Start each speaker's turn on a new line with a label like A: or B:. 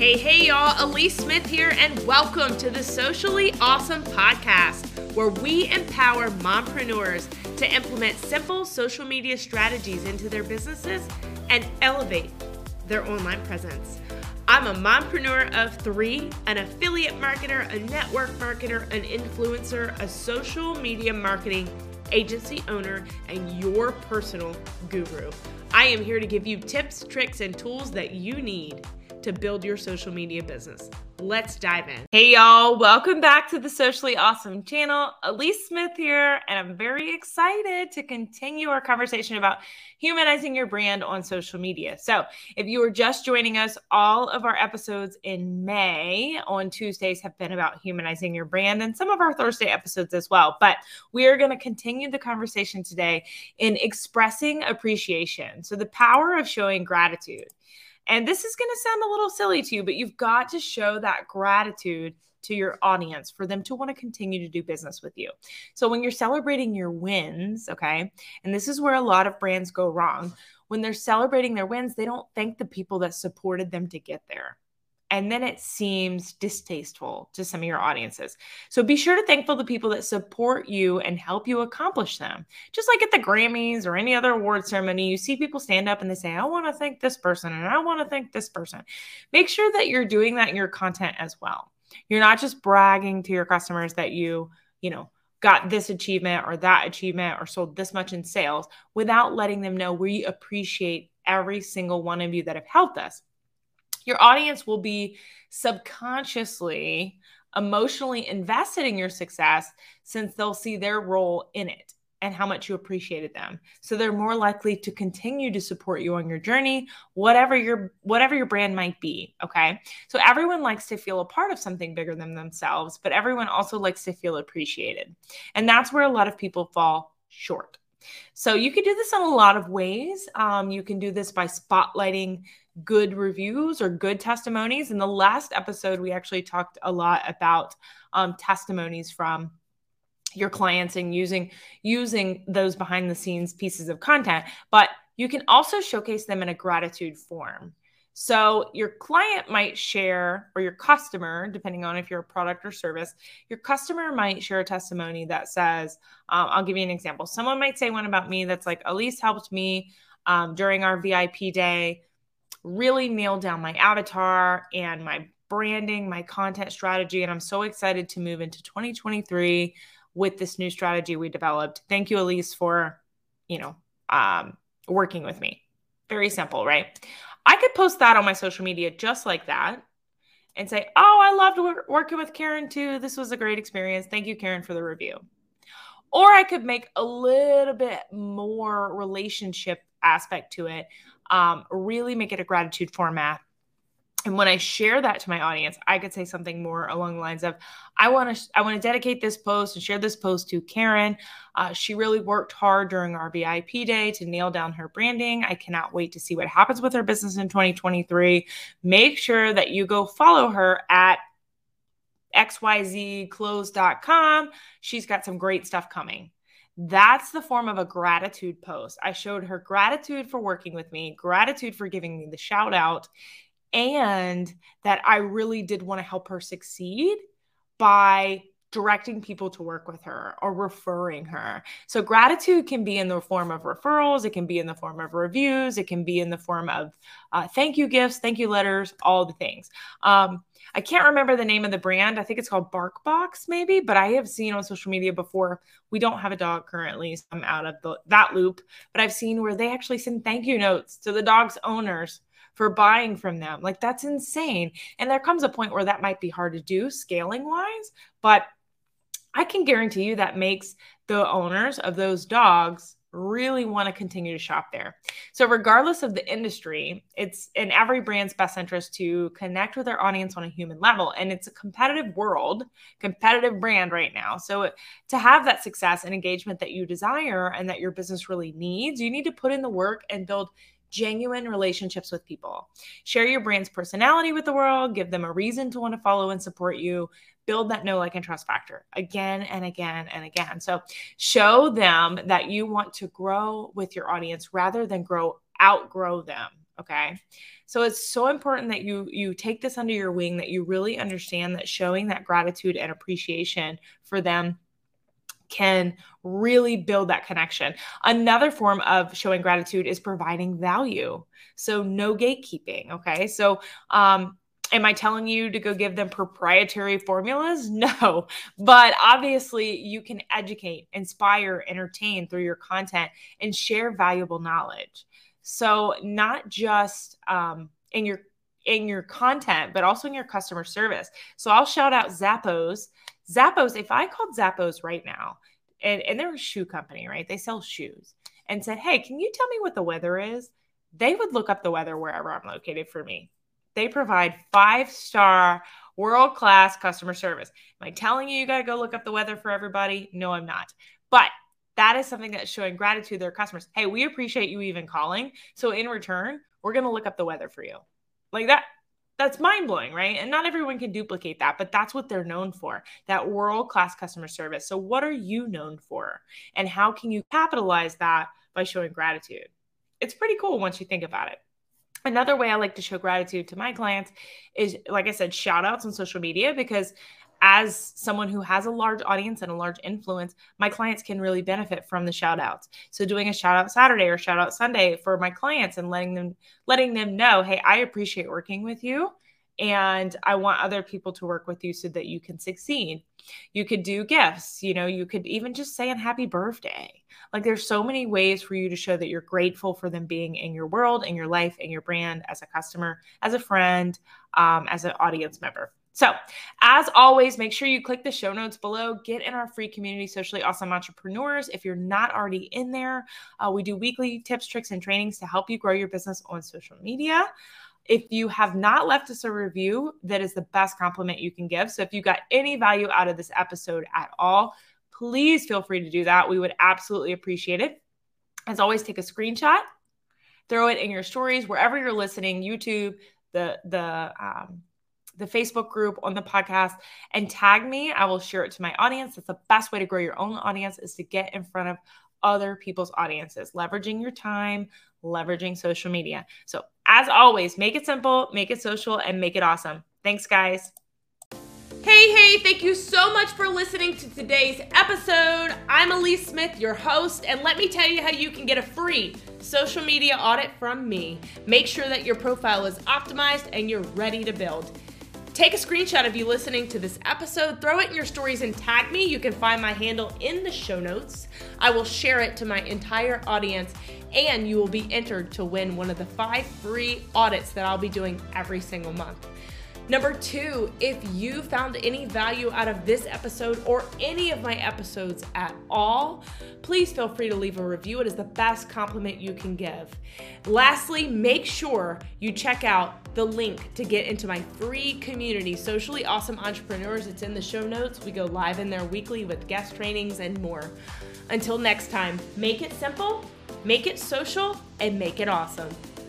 A: Hey, hey, y'all. Alyece Smith here, and welcome to the Socially Ausome Podcast, where we empower mompreneurs to implement simple social media strategies into their businesses and elevate their online presence. I'm a mompreneur of three, an affiliate marketer, a network marketer, an influencer, a social media marketing agency owner, and your personal guru. I am here to give you tips, tricks, and tools that you need to build your social media business. Let's dive in. Hey, y'all, welcome back to the Socially Ausome channel. Alyece Smith here, and I'm very excited to continue our conversation about humanizing your brand on social media. So, if you are just joining us, all of our episodes in May on Tuesdays have been about humanizing your brand, and some of our Thursday episodes as well. But we are going to continue the conversation today in expressing appreciation. So, the power of showing gratitude. And this is going to sound a little silly to you, but you've got to show that gratitude to your audience for them to want to continue to do business with you. So when you're celebrating your wins, okay, and this is where a lot of brands go wrong. When they're celebrating their wins, they don't thank the people that supported them to get there and then it seems distasteful to some of your audiences. So be sure to thankful the people that support you and help you accomplish them. Just like at the Grammys or any other award ceremony, you see people stand up and they say, I want to thank this person and I want to thank this person. Make sure that you're doing that in your content as well. You're not just bragging to your customers that you, you know, got this achievement or that achievement or sold this much in sales without letting them know we appreciate every single one of you that have helped us your audience will be subconsciously emotionally invested in your success since they'll see their role in it and how much you appreciated them. So they're more likely to continue to support you on your journey, whatever your whatever your brand might be, okay? So everyone likes to feel a part of something bigger than themselves, but everyone also likes to feel appreciated. And that's where a lot of people fall short. So you can do this in a lot of ways. Um, you can do this by spotlighting good reviews or good testimonies. In the last episode, we actually talked a lot about um, testimonies from your clients and using using those behind the scenes pieces of content but you can also showcase them in a gratitude form so your client might share or your customer depending on if you're a product or service your customer might share a testimony that says um, i'll give you an example someone might say one about me that's like Alyece helped me um, during our vip day really nailed down my avatar and my branding, my content strategy. And I'm so excited to move into 2023 with this new strategy we developed. Thank you, Alyece, for, you know, um, working with me. Very simple, right? I could post that on my social media just like that and say, Oh, I loved wor- working with Karen too. This was a great experience. Thank you, Karen, for the review. Or I could make a little bit more relationship aspect to it um, really make it a gratitude format and when i share that to my audience i could say something more along the lines of i want to i want to dedicate this post and share this post to karen. Uh, she really worked hard during our vip day to nail down her branding. I cannot wait to see what happens with her business in 2023 make sure that you go follow her at xyzclothes.com she's got some great stuff coming. That's the form of a gratitude post. I showed her gratitude for working with me, gratitude for giving me the shout out, and that I really did want to help her succeed by directing people to work with her or referring her. So gratitude can be in the form of referrals, it can be in the form of reviews, it can be in the form of uh, thank you gifts, thank you letters, all the things. Um, I can't remember the name of the brand. I think it's called BarkBox, maybe, but I have seen on social media before. We don't have a dog currently, so I'm out of the, that loop. But I've seen where they actually send thank you notes to the dog's owners for buying from them. Like that's insane. And there comes a point where that might be hard to do scaling wise, but I can guarantee you that makes the owners of those dogs really want to continue to shop there. So, regardless of the industry, it's in every brand's best interest to connect with their audience on a human level. And it's a competitive world, competitive brand right now. So, to have that success and engagement that you desire and that your business really needs, you need to put in the work and build genuine relationships with people. Share your brand's personality with the world, give them a reason to want to follow and support you, build that know, like, and trust factor again and again and again. So show them that you want to grow with your audience rather than grow outgrow them. Okay. So it's so important that you you take this under your wing, that you really understand that showing that gratitude and appreciation for them can really build that connection. Another form of showing gratitude is providing value. So no gatekeeping. Okay. So um, am I telling you to go give them proprietary formulas? No. But obviously, you can educate, inspire, entertain through your content and share valuable knowledge. So, not just um, in your in your content, but also in your customer service. So I'll shout out Zappos. Zappos, if I called Zappos right now, and, and they're a shoe company, right? They sell shoes, and said, Hey, can you tell me what the weather is? They would look up the weather wherever I'm located for me. They provide five star, world class customer service. Am I telling you you got to go look up the weather for everybody? No, I'm not. But that is something that's showing gratitude to their customers. Hey, we appreciate you even calling. So in return, we're going to look up the weather for you. Like that, that's mind blowing, right? And not everyone can duplicate that, but that's what they're known for that world class customer service. So, what are you known for? And how can you capitalize that by showing gratitude? It's pretty cool once you think about it. Another way I like to show gratitude to my clients is, like I said, shout outs on social media because as someone who has a large audience and a large influence, my clients can really benefit from the shout outs. So doing a shout out Saturday or shout out Sunday for my clients and letting them letting them know, "Hey, I appreciate working with you and I want other people to work with you so that you can succeed." You could do gifts, you know, you could even just say a happy birthday. Like there's so many ways for you to show that you're grateful for them being in your world, in your life, in your brand, as a customer, as a friend, um, as an audience member. So, as always, make sure you click the show notes below. Get in our free community, Socially Ausome Entrepreneurs. If you're not already in there, uh, we do weekly tips, tricks, and trainings to help you grow your business on social media. If you have not left us a review, that is the best compliment you can give. So, if you got any value out of this episode at all, please feel free to do that. We would absolutely appreciate it. As always, take a screenshot, throw it in your stories wherever you're listening, YouTube, the the um, the Facebook group on the podcast and tag me. I will share it to my audience. That's the best way to grow your own audience is to get in front of other people's audiences, leveraging your time, leveraging social media. So, as always, make it simple, make it social, and make it awesome. Thanks, guys.
B: Hey, hey, thank you so much for listening to today's episode. I'm Alyece Smith, your host, and let me tell you how you can get a free social media audit from me. Make sure that your profile is optimized and you're ready to build. Take a screenshot of you listening to this episode, throw it in your stories, and tag me. You can find my handle in the show notes. I will share it to my entire audience, and you will be entered to win one of the five free audits that I'll be doing every single month. Number two, if you found any value out of this episode or any of my episodes at all, please feel free to leave a review. It is the best compliment you can give. Lastly, make sure you check out the link to get into my free community, Socially Ausome Entrepreneurs. It's in the show notes. We go live in there weekly with guest trainings and more. Until next time, make it simple, make it social, and make it awesome.